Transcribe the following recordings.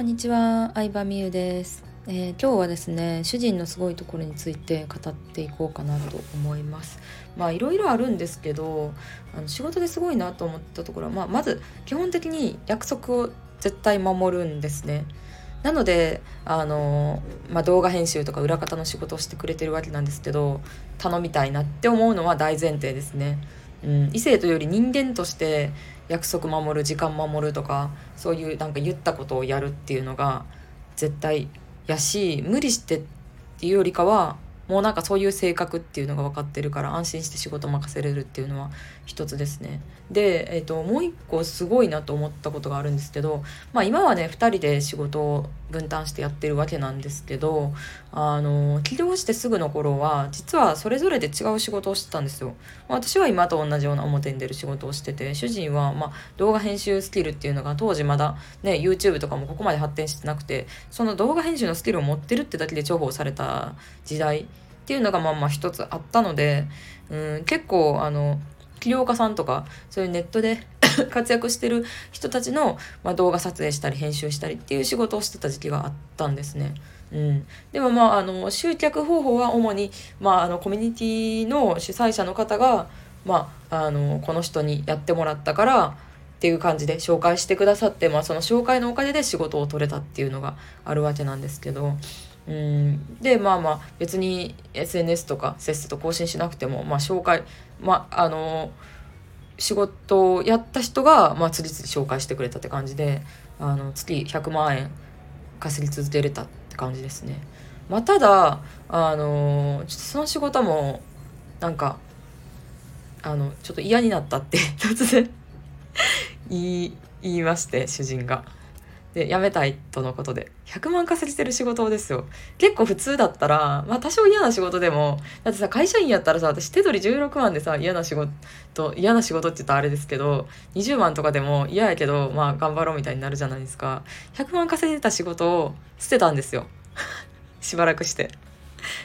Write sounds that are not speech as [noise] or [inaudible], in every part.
こんにちは、相葉美優です、えー今日はですね、主人のすごいところについて語っていこうかなと思います。まあいろいろあるんですけど、あの仕事ですごいなと思ったところは、まあまず基本的に約束を絶対守るんですね。なのであの、まあ、動画編集とか裏方の仕事をしてくれてるわけなんですけど頼みたいなって思うのは大前提ですね。うん、異性というより人間として約束守る時間守るとかそういうなんか言ったことをやるっていうのが絶対やし無理してっていうよりかはもうなんかそういう性格っていうのが分かってるから安心して仕事任せれるっていうのは一つですね。で、えー、ともう一個すごいなと思ったことがあるんですけど、まあ、今はね2人で仕事を分担してやってるわけなんですけどあの起業してすぐの頃は実はそれぞれで違う仕事をしてたんですよ。私は今と同じような表に出る仕事をしてて主人はまあ動画編集スキルっていうのが当時まだね YouTube とかもここまで発展してなくてその動画編集のスキルを持ってるってだけで重宝された時代っていうのがまあまあ一つあったので、うん、結構あの起業家さんとかそういうネットで [coughs] 活躍してる人たちの、まあ、動画撮影したり編集したりっていう仕事をしてた時期があったんですね。うん、でもまああの集客方法は主に、まあ、あのコミュニティの主催者の方が、まあ、あのこの人にやってもらったからっていう感じで紹介してくださって、まあ、その紹介のおかげで仕事を取れたっていうのがあるわけなんですけど。うん、でまあまあ別に SNS とかせっせと更新しなくても、まあ、紹介まああの仕事をやった人が、まあ、次々紹介してくれたって感じであの月100万円稼ぎ続けれたって感じですね。まあ、ただあのちょっとその仕事もなんかあのちょっと嫌になったって [laughs] 突然 [laughs] 言いまして主人が。で辞めたいとのことで。100万稼ぎてる仕事ですよ。結構普通だったらまあ多少嫌な仕事でもだってさ会社員やったらさ私手取り16万でさ嫌な仕事嫌な仕事って言ったらあれですけど20万とかでも嫌やけどまあ頑張ろうみたいになるじゃないですか。100万稼いでた仕事を捨てたんですよ。[laughs] しばらくして。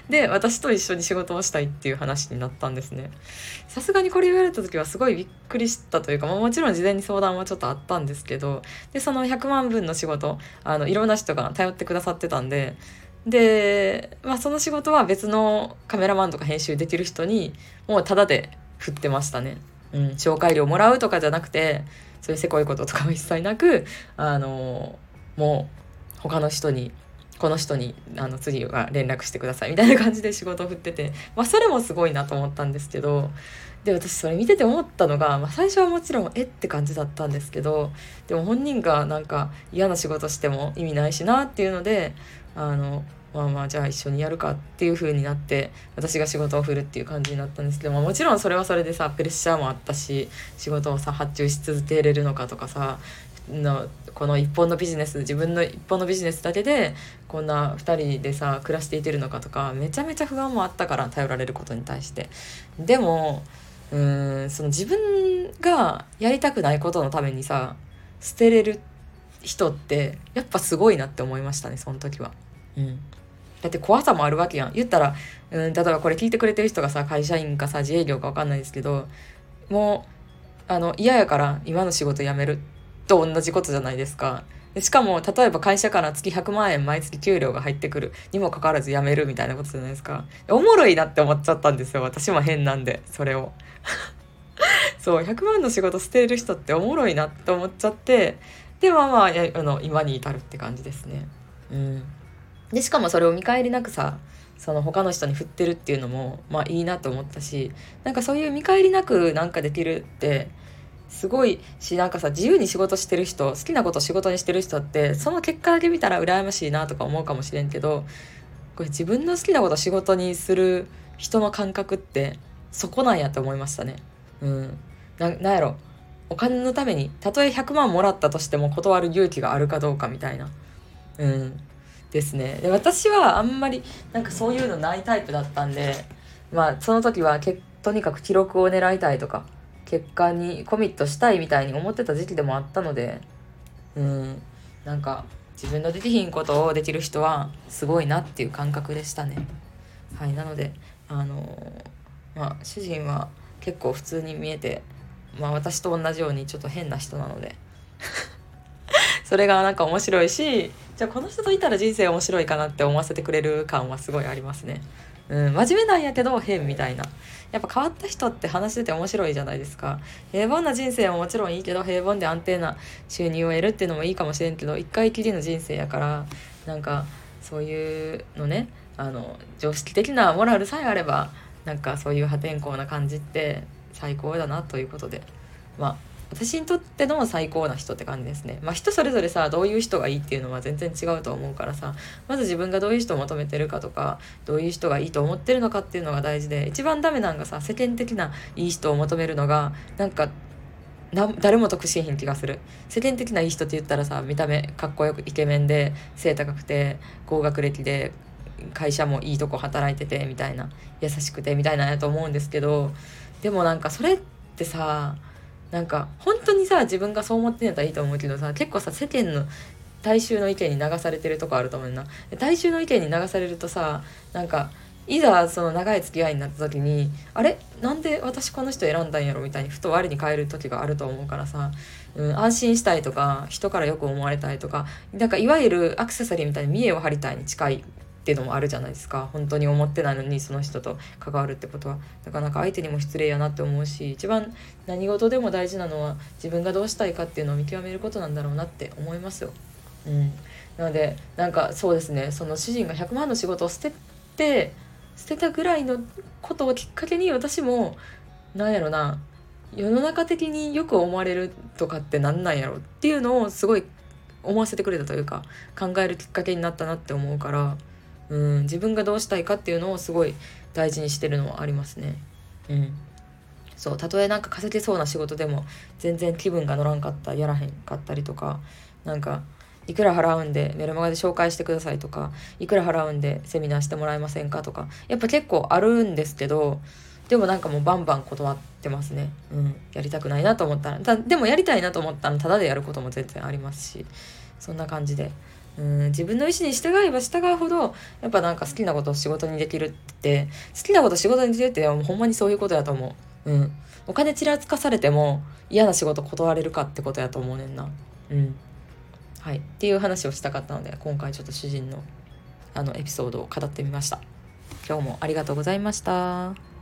で私と一緒に仕事をしたいっていう話になったんですねさすがにこれ言われた時はすごいびっくりしたというか、まあ、もちろん事前に相談はちょっとあったんですけどでその100万分の仕事あのいろんな人が頼ってくださってたんでで、まあ、その仕事は別のカメラマンとか編集できる人にもうタダで振ってましたね。うん、紹介料もらうとかじゃなくてそういうせこいこととかは一切なくあのもう他の人にこの人にあの次は連絡してくださいみたいな感じで仕事を振ってて、まあ、それもすごいなと思ったんですけどで私それ見てて思ったのが、まあ、最初はもちろんえって感じだったんですけどでも本人がなんか嫌な仕事しても意味ないしなっていうのであのまあまあじゃあ一緒にやるかっていう風になって私が仕事を振るっていう感じになったんですけど、まあ、もちろんそれはそれでさプレッシャーもあったし仕事をさ発注し続けれるのかとかさのこの一本のビジネス自分の一本のビジネスだけでこんな2人でさ暮らしていけるのかとかめちゃめちゃ不安もあったから頼られることに対して。でもうーんその自分がやりたくないことのためにさ捨てれる人ってやっぱすごいなって思いましたねその時は。うん。だって怖さもあるわけやん。言ったら、うん、例えばこれ聞いてくれてる人がさ会社員かさ自営業か分かんないですけどもうあの嫌やから今の仕事辞める。と同じことじゃないですか。でしかも例えば会社から月100万円毎月給料が入ってくるにもかかわらず辞めるみたいなことじゃないですか。おもろいなって思っちゃったんですよ私も変なんでそれを。[laughs] そう100万の仕事捨てる人っておもろいなって思っちゃってでまあまああの今に至るって感じですね。うん、でしかもそれを見返りなくさその他の人に振ってるっていうのもまあいいなと思ったしなんかそういう見返りなくなんかできるってすごいしなんかさ自由に仕事してる人好きなこと仕事にしてる人ってその結果だけ見たら羨ましいなとか思うかもしれんけどこれ自分の好きなこと仕事にする人の感覚ってそこなんやと思いましたね。うん、ななんやろお金のためにたとえ100万もらったとしても断る勇気があるかどうかみたいな。うんですねで私はあんまりなんかそういうのないタイプだったんでまあその時はけとにかく記録を狙いたいとか結果にコミットしたいみたいに思ってた時期でもあったのでうんなんか自分のできひんことをできる人はすごいなっていう感覚でしたね。はいなのであのまあ主人は結構普通に見えてまあ私と同じようにちょっと変な人なので [laughs] それがなんか面白いしじゃあこの人といたら人生面白いかなって思わせてくれる感はすごいありますね。うん、真面目なんやけど変みたいな。やっぱ変わった人って話してて面白いじゃないですか。平凡な人生ももちろんいいけど平凡で安定な収入を得るっていうのもいいかもしれんけど一回きりの人生やからなんかそういうのねあの常識的なモラルさえあればなんかそういう破天荒な感じって最高だなということで。まあ私にとっての最高な人って感じですね。まあ人それぞれさどういう人がいいっていうのは全然違うと思うからさまず自分がどういう人を求めてるかとかどういう人がいいと思ってるのかっていうのが大事で一番ダメなんがさ世間的ないい人を求めるのがなんかな誰も得しひん気がする世間的ないい人って言ったらさ見た目かっこよくイケメンで背高くて高学歴で会社もいいとこ働いててみたいな優しくてみたいなやと思うんですけどでもなんかそれってさなんか本当にさ自分がそう思ってんやったらいいと思うけどさ結構さ世間の大衆の意見に流されてるとこあると思うな。大衆の意見に流されるとさなんかいざその長い付き合いになった時にあれ？なんで私この人選んだんやろ？みたいにふと我に返る時があると思うからさ、うん、安心したいとか人からよく思われたいとかなんかいわゆるアクセサリーみたいに見栄を張りたいに近いっていうのもあるじゃないですか。本当に思ってないのにその人と関わるってことは。なかなか相手にも失礼やなって思うし一番何事でも大事なのは自分がどうしたいかっていうのを見極めることなんだろうなって思いますよ。うん、なのでなんかそうですね。その主人が100万の仕事を捨てて捨てたぐらいのことをきっかけに私もなんやろな世の中的によく思われるとかってなんなんやろっていうのをすごい思わせてくれたというか考えるきっかけになったなって思うからうん自分がどうしたいかっていうのをすごい大事にしてるのはありますね。うん。そうたとえなんか稼げそうな仕事でも全然気分が乗らんかったやらへんかったりとかなんかいくら払うんでメルマガで紹介してくださいとかいくら払うんでセミナーしてもらえませんかとかやっぱ結構あるんですけどでもなんかもうバンバン断ってますね。うん。やりたくないなと思ったらでもやりたいなと思ったらただでやることも全然ありますしそんな感じで。うん自分の意思に従えば従うほどやっぱなんか好きなことを仕事にできるって好きなこと仕事にできるってほんまにそういうことやと思う。うん。お金ちらつかされても嫌な仕事断れるかってことやと思うねんな。うん。はい。っていう話をしたかったので今回ちょっと主人のあのエピソードを語ってみました。今日もありがとうございました。